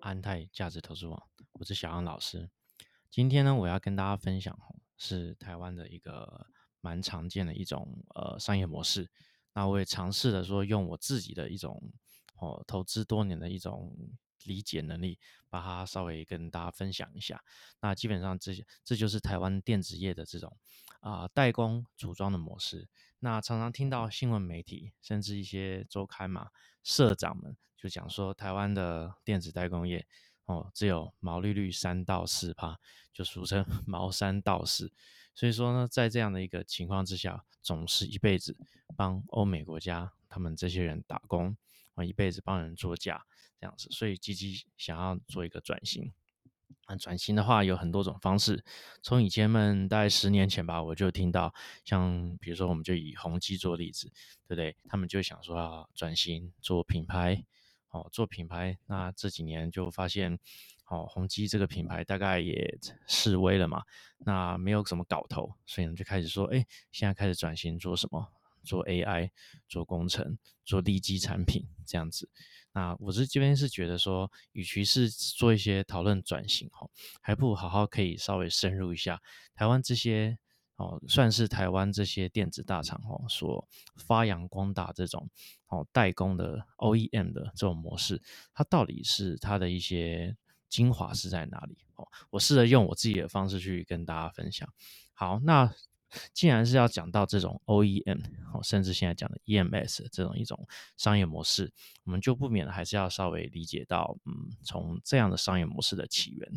安泰价值投资网，我是小杨老师。今天呢，我要跟大家分享是台湾的一个蛮常见的一种呃商业模式。那我也尝试的说，用我自己的一种哦投资多年的一种理解能力，把它稍微跟大家分享一下。那基本上这这就是台湾电子业的这种啊代工组装的模式。那常常听到新闻媒体，甚至一些周刊嘛，社长们就讲说，台湾的电子代工业哦，只有毛利率三到四趴，就俗称毛三到四。所以说呢，在这样的一个情况之下，总是一辈子帮欧美国家他们这些人打工啊，一辈子帮人做假这样子，所以积极想要做一个转型。那转型的话有很多种方式，从以前们大概十年前吧，我就听到像比如说我们就以宏基做例子，对不对？他们就想说要转型做品牌，哦，做品牌。那这几年就发现，哦，宏基这个品牌大概也示威了嘛，那没有什么搞头，所以呢就开始说，哎，现在开始转型做什么？做 AI，做工程，做利基产品这样子。那我是这边是觉得说，与其是做一些讨论转型哈，还不如好好可以稍微深入一下台湾这些哦，算是台湾这些电子大厂哦所发扬光大这种哦代工的 OEM 的这种模式，它到底是它的一些精华是在哪里哦？我试着用我自己的方式去跟大家分享。好，那。既然是要讲到这种 OEM，哦，甚至现在讲的 EMS 这种一种商业模式，我们就不免还是要稍微理解到，嗯，从这样的商业模式的起源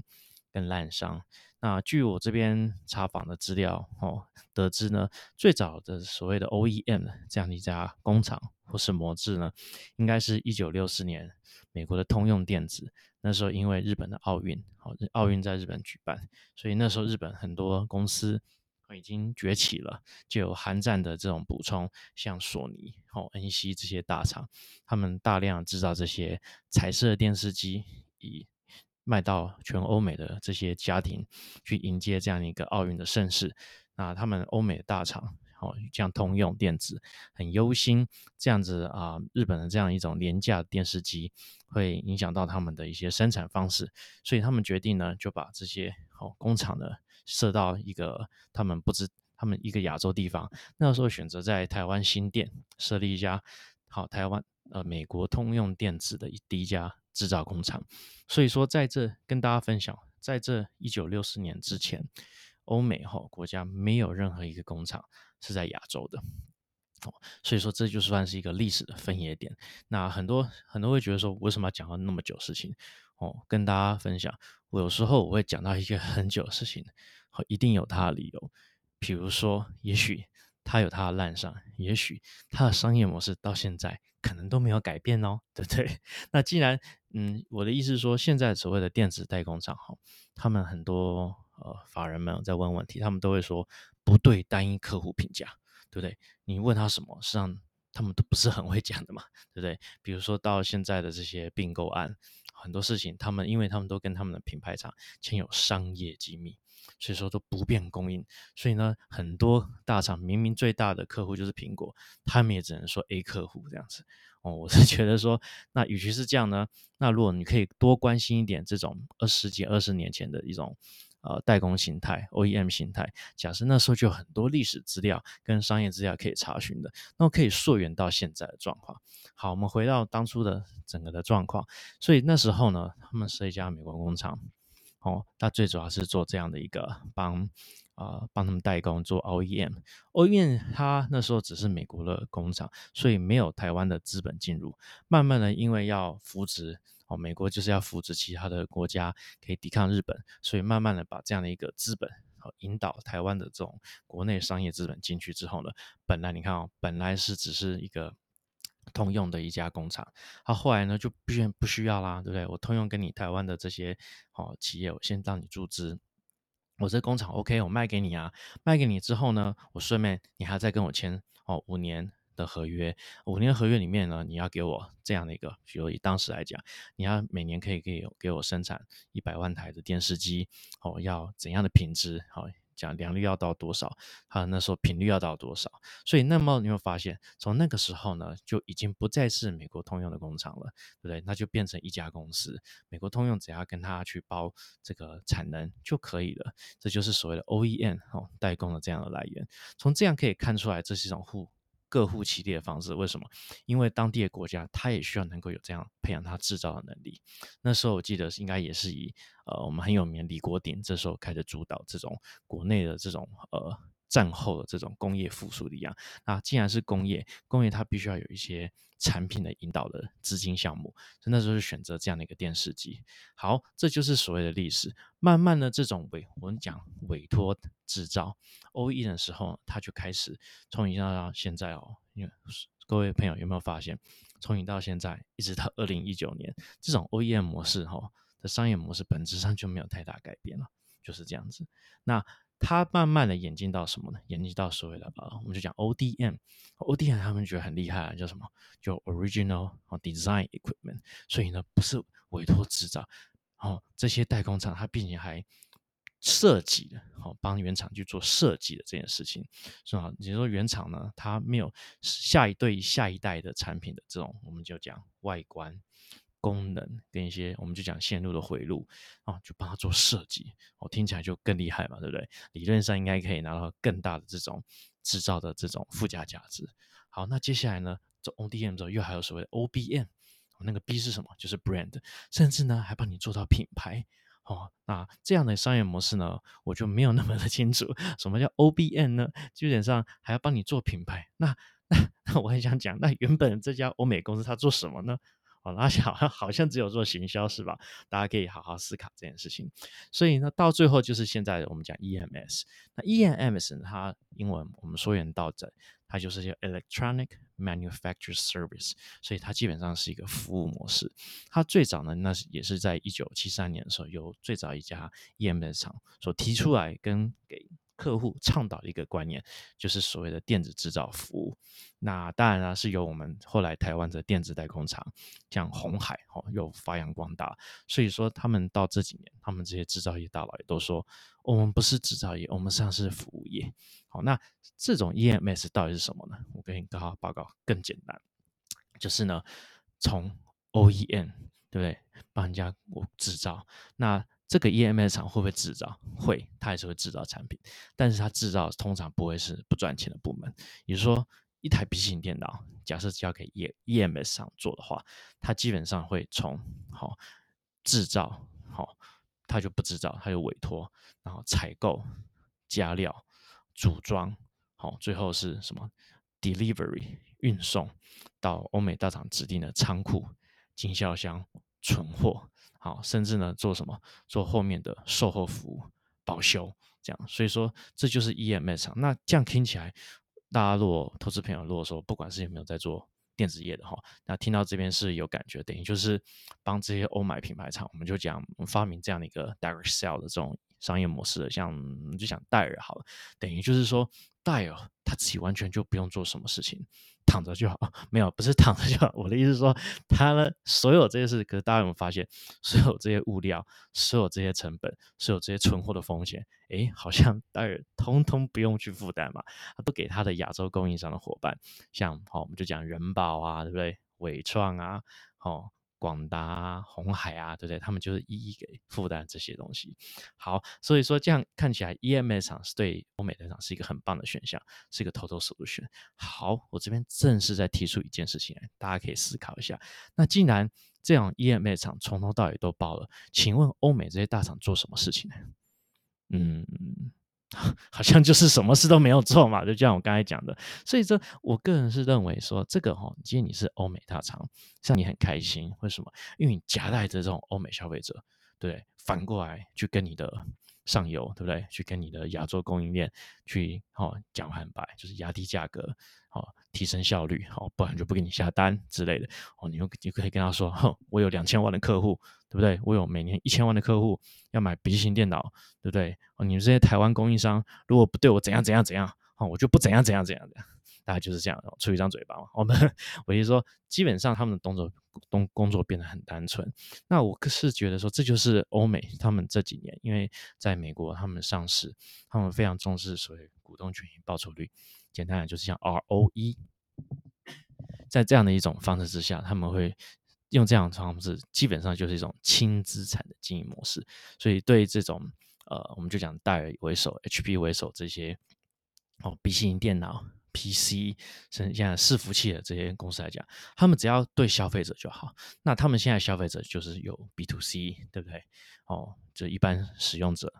跟烂商。那据我这边查访的资料，哦，得知呢，最早的所谓的 OEM 这样的一家工厂或是模制呢，应该是一九六四年美国的通用电子。那时候因为日本的奥运，好，奥运在日本举办，所以那时候日本很多公司。已经崛起了，就有韩战的这种补充，像索尼、哦恩熙这些大厂，他们大量制造这些彩色电视机，以卖到全欧美的这些家庭，去迎接这样一个奥运的盛世。那他们欧美的大厂，哦像通用电子，很忧心这样子啊，日本的这样一种廉价电视机会影响到他们的一些生产方式，所以他们决定呢，就把这些哦工厂呢。设到一个他们不知他们一个亚洲地方，那时候选择在台湾新店设立一家好台湾呃美国通用电子的第一家制造工厂。所以说在这跟大家分享，在这一九六四年之前，欧美哈国家没有任何一个工厂是在亚洲的。哦，所以说这就算是一个历史的分野点。那很多很多会觉得说，为什么要讲到那么久事情？哦，跟大家分享，我有时候我会讲到一个很久的事情，好，一定有它的理由。比如说，也许它有它的烂上，也许它的商业模式到现在可能都没有改变哦，对不对？那既然，嗯，我的意思是说，现在所谓的电子代工厂，哈，他们很多呃法人们在问问题，他们都会说不对单一客户评价，对不对？你问他什么，实际上他们都不是很会讲的嘛，对不对？比如说到现在的这些并购案。很多事情，他们因为他们都跟他们的品牌厂签有商业机密，所以说都不便供应。所以呢，很多大厂明明最大的客户就是苹果，他们也只能说 A 客户这样子。哦，我是 觉得说，那与其是这样呢，那如果你可以多关心一点这种二十几、二十年前的一种。呃，代工形态，OEM 形态，假设那时候就有很多历史资料跟商业资料可以查询的，那么可以溯源到现在的状况。好，我们回到当初的整个的状况，所以那时候呢，他们是一家美国工厂，哦，它最主要是做这样的一个帮，啊，帮他们代工做 OEM，OEM 它那时候只是美国的工厂，所以没有台湾的资本进入，慢慢的因为要扶植。哦，美国就是要扶植其他的国家可以抵抗日本，所以慢慢的把这样的一个资本，哦，引导台湾的这种国内商业资本进去之后呢，本来你看哦，本来是只是一个通用的一家工厂，他后来呢就不需不需要啦，对不对？我通用跟你台湾的这些哦企业，我先让你注资，我这工厂 OK，我卖给你啊，卖给你之后呢，我顺便你还再跟我签哦五年。的合约五年合约里面呢，你要给我这样的一个，比如以当时来讲，你要每年可以给给我生产一百万台的电视机，哦，要怎样的品质，好，讲良率要到多少，还有那时候频率要到多少。所以那么你会发现，从那个时候呢，就已经不再是美国通用的工厂了，对不对？那就变成一家公司，美国通用只要跟他去包这个产能就可以了。这就是所谓的 OEM 哦，代工的这样的来源。从这样可以看出来，这是一种互。各户其地的方式，为什么？因为当地的国家，它也需要能够有这样培养它制造的能力。那时候我记得应该也是以呃我们很有名李国鼎这时候开始主导这种国内的这种呃战后的这种工业复苏的一样。那既然是工业，工业它必须要有一些产品的引导的资金项目，所以那时候就选择这样的一个电视机。好，这就是所谓的历史。慢慢的，这种委我们讲委托制造 OE 的时候，它就开始从以前到现在哦，因为各位朋友有没有发现，从以到现在，一直到二零一九年，这种 OEM 模式哈的商业模式本质上就没有太大改变了，就是这样子。那它慢慢的演进到什么呢？演进到所谓的呃，我们就讲 ODM，ODM 他们觉得很厉害，叫什么？叫 Original Design Equipment。所以呢，不是委托制造。哦，这些代工厂，它并且还设计的，好帮原厂去做设计的这件事情，是吧？你说原厂呢，它没有下一对下一代的产品的这种，我们就讲外观、功能跟一些，我们就讲线路的回路，啊，就帮他做设计，哦，听起来就更厉害嘛，对不对？理论上应该可以拿到更大的这种制造的这种附加价值。好，那接下来呢，做 ODM 之后，又还有所谓的 OBM。那个 B 是什么？就是 brand，甚至呢还帮你做到品牌哦。那这样的商业模式呢，我就没有那么的清楚。什么叫 OBN 呢？基本上还要帮你做品牌。那那那我很想讲，那原本这家欧美公司它做什么呢？哦，那好像 好像只有做行销是吧？大家可以好好思考这件事情。所以呢，到最后就是现在我们讲 EMS。那 EMS 它英文我们说远道在。它就是叫 Electronic Manufacture Service，所以它基本上是一个服务模式。它最早呢，那是也是在一九七三年的时候，由最早一家 EMS 厂所提出来跟给。客户倡导一个观念，就是所谓的电子制造服务。那当然啦，是由我们后来台湾的电子代工厂，像红海哦，又发扬光大。所以说，他们到这几年，他们这些制造业大佬也都说，我们不是制造业，我们实际上是服务业。好，那这种 EMS 到底是什么呢？我跟你刚好报告更简单，就是呢，从 OEM 对不对，帮人家我制造那。这个 EMS 厂会不会制造？会，它还是会制造产品，但是它制造通常不会是不赚钱的部门。也就是说，一台笔记型电脑，假设交给 E EMS 厂做的话，它基本上会从好制造好，它就不制造，它就委托，然后采购、加料、组装，好，最后是什么 delivery 运送到欧美大厂指定的仓库、经销商存货。好，甚至呢，做什么？做后面的售后服务、保修，这样。所以说，这就是 EMS 厂。那这样听起来，大家如果投资朋友如果说，不管是有没有在做电子业的哈，那听到这边是有感觉，等于就是帮这些欧买品牌厂，我们就讲发明这样的一个 direct sell 的这种商业模式的，像就讲戴尔好了，等于就是说戴尔他自己完全就不用做什么事情。躺着就好，没有，不是躺着就好。我的意思是说，他呢，所有这些事，可是大家有没有发现，所有这些物料，所有这些成本，所有这些存货的风险，诶，好像戴尔通通不用去负担嘛，他都给他的亚洲供应商的伙伴，像好，我们就讲人保啊，对不对？伟创啊，好。广达、红海啊，对不对？他们就是一一给负担这些东西。好，所以说这样看起来，EMS 厂是对欧美来讲是一个很棒的选项，是一个 total solution。好，我这边正式在提出一件事情来，大家可以思考一下。那既然这样，EMS 厂从头到尾都包了，请问欧美这些大厂做什么事情呢？嗯。好像就是什么事都没有做嘛，就像我刚才讲的，所以这我个人是认为说，这个哈，今天你是欧美大厂，像你很开心，为什么？因为你夹带着这种欧美消费者，对，反过来去跟你的上游，对不对？去跟你的亚洲供应链去，哦，讲很白，就是压低价格，哦，提升效率，哦，不然就不给你下单之类的，哦，你又你可以跟他说，哼，我有两千万的客户。对不对？我有每年一千万的客户要买笔记型电脑，对不对？哦，你们这些台湾供应商如果不对我怎样怎样怎样，哦，我就不怎样怎样怎样的，大概就是这样，出一张嘴巴嘛。我们我就说，基本上他们的动作工工作变得很单纯。那我是觉得说，这就是欧美他们这几年，因为在美国他们上市，他们非常重视所谓股东权益报酬率，简单来就是像 ROE，在这样的一种方式之下，他们会用这样的方式，基本上就是一种轻资产的经营模式。所以对这种呃，我们就讲戴尔为首、HP 为首这些哦，笔记型电脑。PC 甚至现在伺服器的这些公司来讲，他们只要对消费者就好。那他们现在消费者就是有 B to C，对不对？哦，就一般使用者，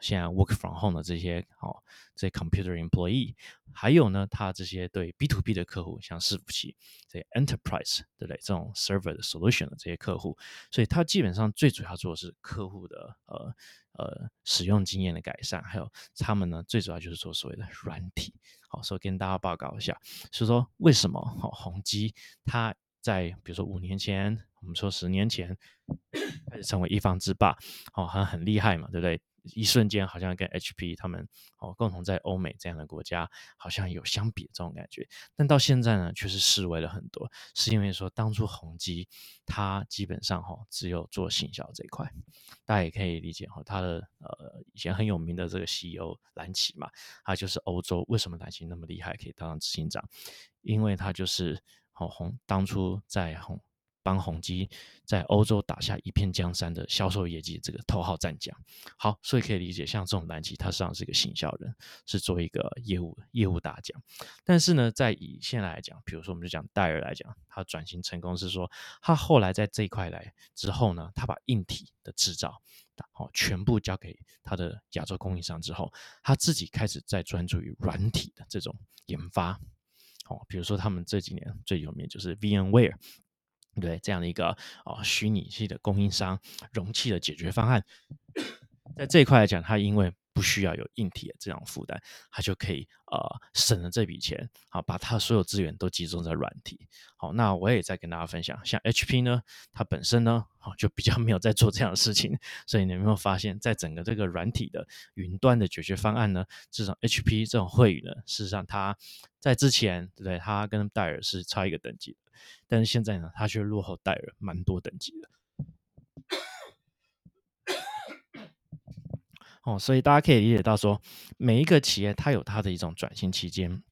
现在 Work from home 的这些哦，这些 Computer Employee，还有呢，他这些对 B to B 的客户，像伺服器这些 Enterprise，对不对？这种 Server 的 Solution 的这些客户，所以他基本上最主要做的是客户的呃呃使用经验的改善，还有他们呢最主要就是做所谓的软体。好，所以跟大家报告一下，是说为什么好宏基它在比如说五年前，我们说十年前开始成为一方之霸，哦，好像很厉害嘛，对不对？一瞬间好像跟 HP 他们哦共同在欧美这样的国家好像有相比这种感觉，但到现在呢却是示威了很多，是因为说当初宏基它基本上哈只有做行销这一块，大家也可以理解哈，它的呃以前很有名的这个 CEO 蓝奇嘛，他就是欧洲为什么蓝奇那么厉害可以当上执行长，因为他就是好红当初在红。帮宏基在欧洲打下一片江山的销售业绩，这个头号战将。好，所以可以理解，像这种蓝旗，他实际上是一个行销人，是做一个业务业务大将。但是呢，在以现在来讲，比如说我们就讲戴尔来讲，他转型成功是说，他后来在这一块来之后呢，他把硬体的制造好全部交给他的亚洲供应商之后，他自己开始在专注于软体的这种研发。好，比如说他们这几年最有名就是 VMware。对这样的一个啊虚拟器的供应商容器的解决方案，在这一块来讲，它因为不需要有硬体的这样负担，他就可以呃省了这笔钱，好把他所有资源都集中在软体。好，那我也再跟大家分享，像 HP 呢，它本身呢，好就比较没有在做这样的事情，所以你有没有发现，在整个这个软体的云端的解决方案呢，至少 HP 这种会议呢，事实上它在之前对不对，它跟戴尔是差一个等级的，但是现在呢，它却落后戴尔蛮多等级的。哦，所以大家可以理解到说，每一个企业它有它的一种转型期间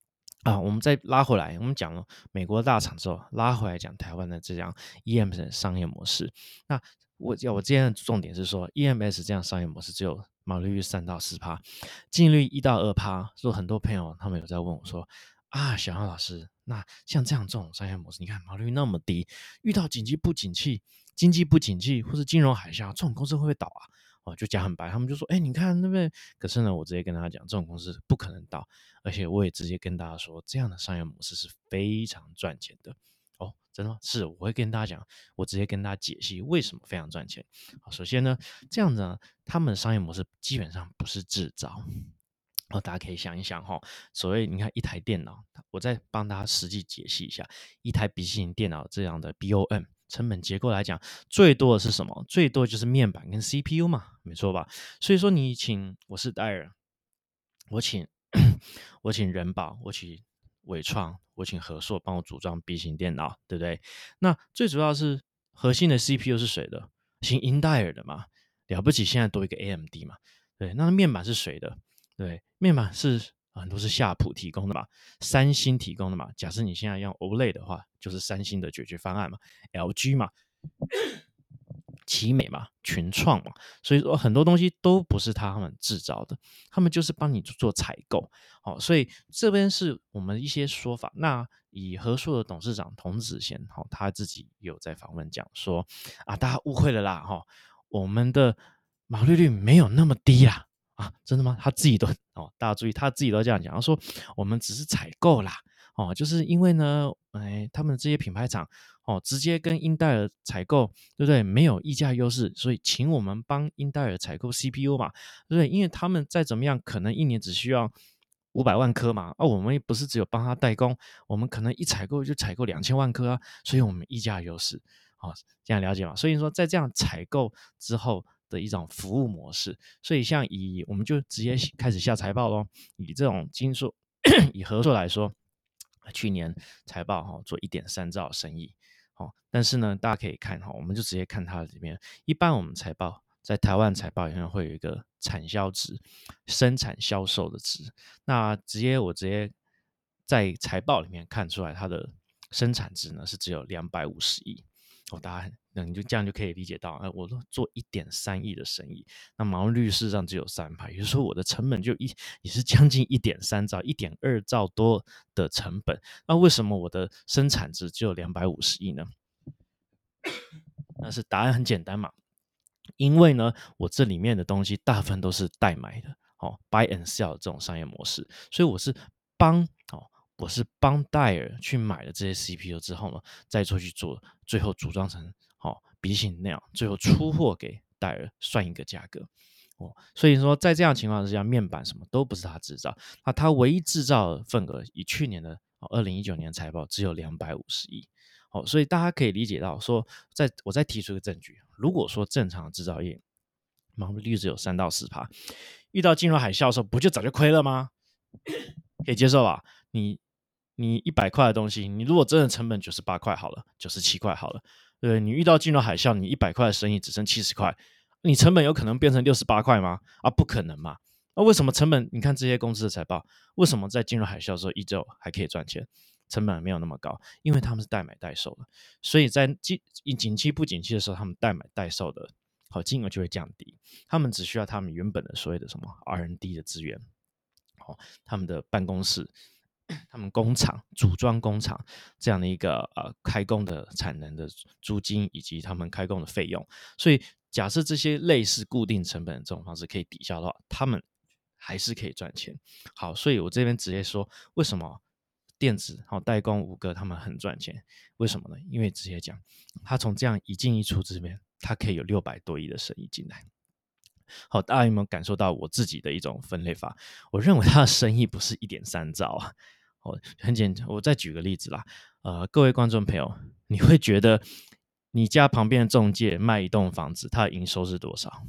啊。我们再拉回来，我们讲了美国大厂之后，拉回来讲台湾的这样 EMS 商业模式。那我我今天的重点是说，EMS 这样商业模式只有毛利率三到四趴，净率一到二趴。说很多朋友他们有在问我说啊，小杨老师，那像这样这种商业模式，你看毛利率那么低，遇到紧急不景气、经济不景气或是金融海啸，这种公司会不会倒啊？哦，就讲很白，他们就说，哎，你看那边，可是呢，我直接跟大家讲，这种公司不可能倒，而且我也直接跟大家说，这样的商业模式是非常赚钱的。哦，真的吗是，我会跟大家讲，我直接跟大家解析为什么非常赚钱。首先呢，这样子呢，他们的商业模式基本上不是制造。哦，大家可以想一想哈，所谓你看一台电脑，我再帮大家实际解析一下，一台笔记型电脑这样的 BOM。成本结构来讲，最多的是什么？最多就是面板跟 CPU 嘛，没错吧？所以说你请我是戴尔，我请 我请人保，我请伟创，我请和硕帮我组装 B 型电脑，对不对？那最主要是核心的 CPU 是谁的？请英戴尔的嘛，了不起，现在多一个 AMD 嘛，对。那面板是谁的？对，面板是。很多是夏普提供的嘛，三星提供的嘛。假设你现在用 OLED 的话，就是三星的解决方案嘛，LG 嘛，奇美嘛，群创嘛。所以说很多东西都不是他们制造的，他们就是帮你做采购。好，所以这边是我们一些说法。那以和硕的董事长童子贤，哈，他自己有在访问讲说啊，大家误会了啦，哈，我们的毛利率没有那么低啦。啊，真的吗？他自己都哦，大家注意，他自己都这样讲，他说我们只是采购啦，哦，就是因为呢，哎，他们这些品牌厂哦，直接跟英戴尔采购，对不对？没有溢价优势，所以请我们帮英戴尔采购 CPU 嘛，对不对？因为他们再怎么样，可能一年只需要五百万颗嘛，啊，我们也不是只有帮他代工，我们可能一采购就采购两千万颗啊，所以我们溢价优势，哦，这样了解吗？所以说在这样采购之后。的一种服务模式，所以像以我们就直接开始下财报喽。以这种金硕 以合作来说，去年财报哈做一点三兆生意，哦，但是呢，大家可以看哈，我们就直接看它里面。一般我们财报在台湾财报里面会有一个产销值，生产销售的值。那直接我直接在财报里面看出来，它的生产值呢是只有两百五十亿。哦，大家那你就这样就可以理解到，哎，我都做一点三亿的生意，那毛利率事实上只有三派，也就是说我的成本就一也是将近一点三兆、一点二兆多的成本。那为什么我的生产值只有两百五十亿呢？那是答案很简单嘛，因为呢，我这里面的东西大部分都是代买的，哦，buy and sell 这种商业模式，所以我是帮哦。我是帮戴尔去买了这些 CPU 之后呢，再出去做，最后组装成好笔记型那样，最后出货给戴尔，算一个价格哦。所以说，在这样情况之下，面板什么都不是他制造，那他唯一制造的份额，以去年的二零一九年财报只有两百五十亿哦。所以大家可以理解到，说在我再提出一个证据，如果说正常制造业毛利率只有三到四趴，遇到金融海啸的时候，不就早就亏了吗？可以接受吧？你。你一百块的东西，你如果真的成本九十八块好了，九十七块好了，对你遇到金融海啸，你一百块的生意只剩七十块，你成本有可能变成六十八块吗？啊，不可能嘛！那为什么成本？你看这些公司的财报，为什么在金融海啸的时候依旧还可以赚钱？成本没有那么高，因为他们是代买代售的，所以在景景气不景气的时候，他们代买代售的好金额就会降低，他们只需要他们原本的所谓的什么 R N D 的资源，好，他们的办公室。他们工厂组装工厂这样的一个呃开工的产能的租金以及他们开工的费用，所以假设这些类似固定成本这种方式可以抵消的话，他们还是可以赚钱。好，所以我这边直接说，为什么电子好代工五个他们很赚钱？为什么呢？因为直接讲，他从这样一进一出这边，他可以有六百多亿的生意进来。好，大家有没有感受到我自己的一种分类法？我认为他的生意不是一点三兆啊。哦，很简单，我再举个例子啦。呃，各位观众朋友，你会觉得你家旁边的中介卖一栋房子，他的营收是多少？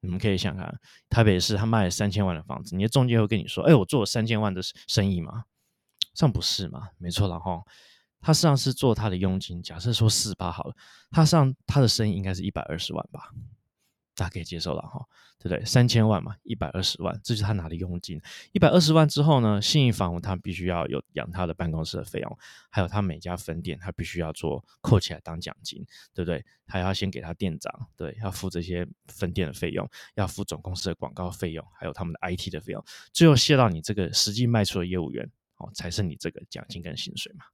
你们可以想看，台北市他卖了三千万的房子，你的中介会跟你说：“哎，我做了三千万的生意吗？”这样不是吗？没错了哈。他实际上是做他的佣金，假设说四八好了，他上他的生意应该是一百二十万吧。大家可以接受了哈，对不对？三千万嘛，一百二十万，这就是他拿的佣金。一百二十万之后呢，信义房屋他必须要有养他的办公室的费用，还有他每家分店他必须要做扣起来当奖金，对不对？还要先给他店长，对，要付这些分店的费用，要付总公司的广告费用，还有他们的 IT 的费用，最后卸到你这个实际卖出的业务员哦，才是你这个奖金跟薪水嘛。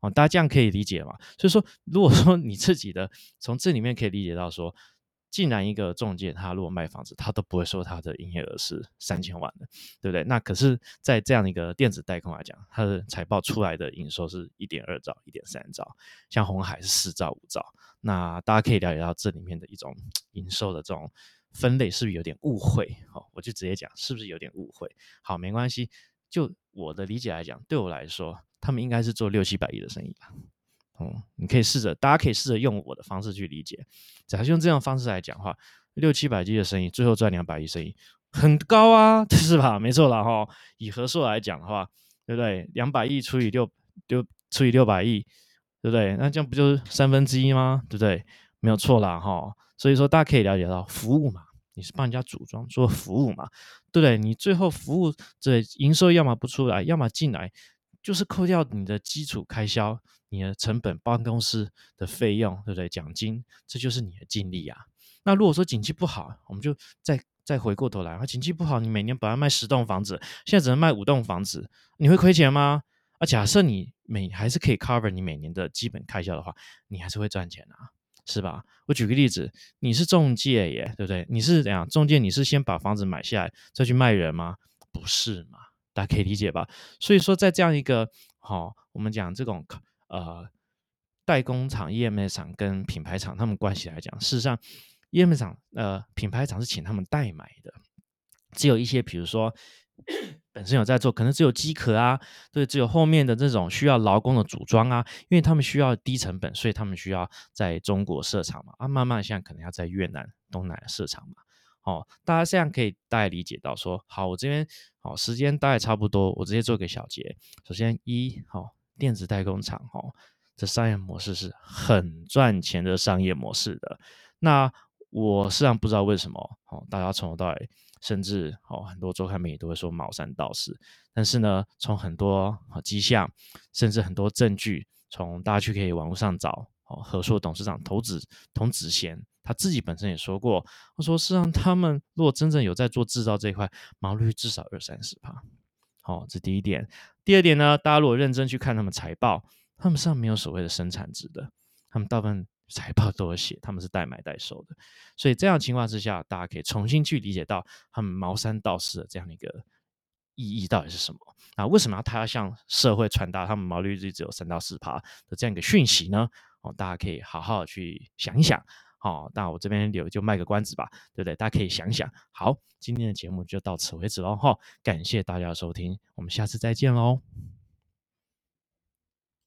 哦，大家这样可以理解嘛？所以说，如果说你自己的从这里面可以理解到说。既然一个中介他如果卖房子，他都不会说他的营业额是三千万的，对不对？那可是，在这样的一个电子代工来讲，它的财报出来的营收是一点二兆、一点三兆，像红海是四兆、五兆。那大家可以了解到这里面的一种营收的这种分类，是不是有点误会？好，我就直接讲，是不是有点误会？好，没关系。就我的理解来讲，对我来说，他们应该是做六七百亿的生意吧。哦，你可以试着，大家可以试着用我的方式去理解。假设用这样方式来讲话，六七百 G 的生意，最后赚两百亿生意，很高啊，是吧？没错了哈。以合数来讲的话，对不对？两百亿除以六，六除以六百亿，对不对？那这样不就是三分之一吗？对不对？没有错啦哈。所以说，大家可以了解到，服务嘛，你是帮人家组装做服务嘛，对不对？你最后服务这营收要么不出来，要么进来，就是扣掉你的基础开销。你的成本、办公室的费用，对不对？奖金，这就是你的净利啊。那如果说景气不好，我们就再再回过头来，啊景气不好，你每年本来卖十栋房子，现在只能卖五栋房子，你会亏钱吗？啊，假设你每还是可以 cover 你每年的基本开销的话，你还是会赚钱啊，是吧？我举个例子，你是中介耶，对不对？你是怎样中介？你是先把房子买下来再去卖人吗？不是嘛？大家可以理解吧？所以说，在这样一个好，我们讲这种。呃，代工厂、EMS 厂跟品牌厂他们关系来讲，事实上，EMS 厂呃品牌厂是请他们代买的，只有一些比如说本身有在做，可能只有机壳啊，对，只有后面的这种需要劳工的组装啊，因为他们需要低成本，所以他们需要在中国设厂嘛，啊，慢慢现在可能要在越南、东南设厂嘛，哦，大家这样可以大概理解到说，好，我这边好时间大概差不多，我直接做个小结，首先一好。电子代工厂，哈，这商业模式是很赚钱的商业模式的。那我实际上不知道为什么，哦，大家从头到尾，甚至哦很多周刊媒体都会说茅山道士，但是呢，从很多迹象，甚至很多证据，从大家去可以网络上找，哦，和硕董事长童子童子贤他自己本身也说过，他说实际上他们如果真正有在做制造这一块，毛利率至少二三十趴。好，这第一点。第二点呢，大家如果认真去看他们财报，他们上没有所谓的生产值的，他们大部分 财报都有写他们是代买代售的。所以这样情况之下，大家可以重新去理解到他们茅山道士的这样的一个意义到底是什么啊？为什么要他要向社会传达他们毛利率只有三到四趴的这样一个讯息呢？哦，大家可以好好去想一想。好，那我这边留就卖个关子吧，对不对？大家可以想想。好，今天的节目就到此为止喽，哈，感谢大家收听，我们下次再见喽。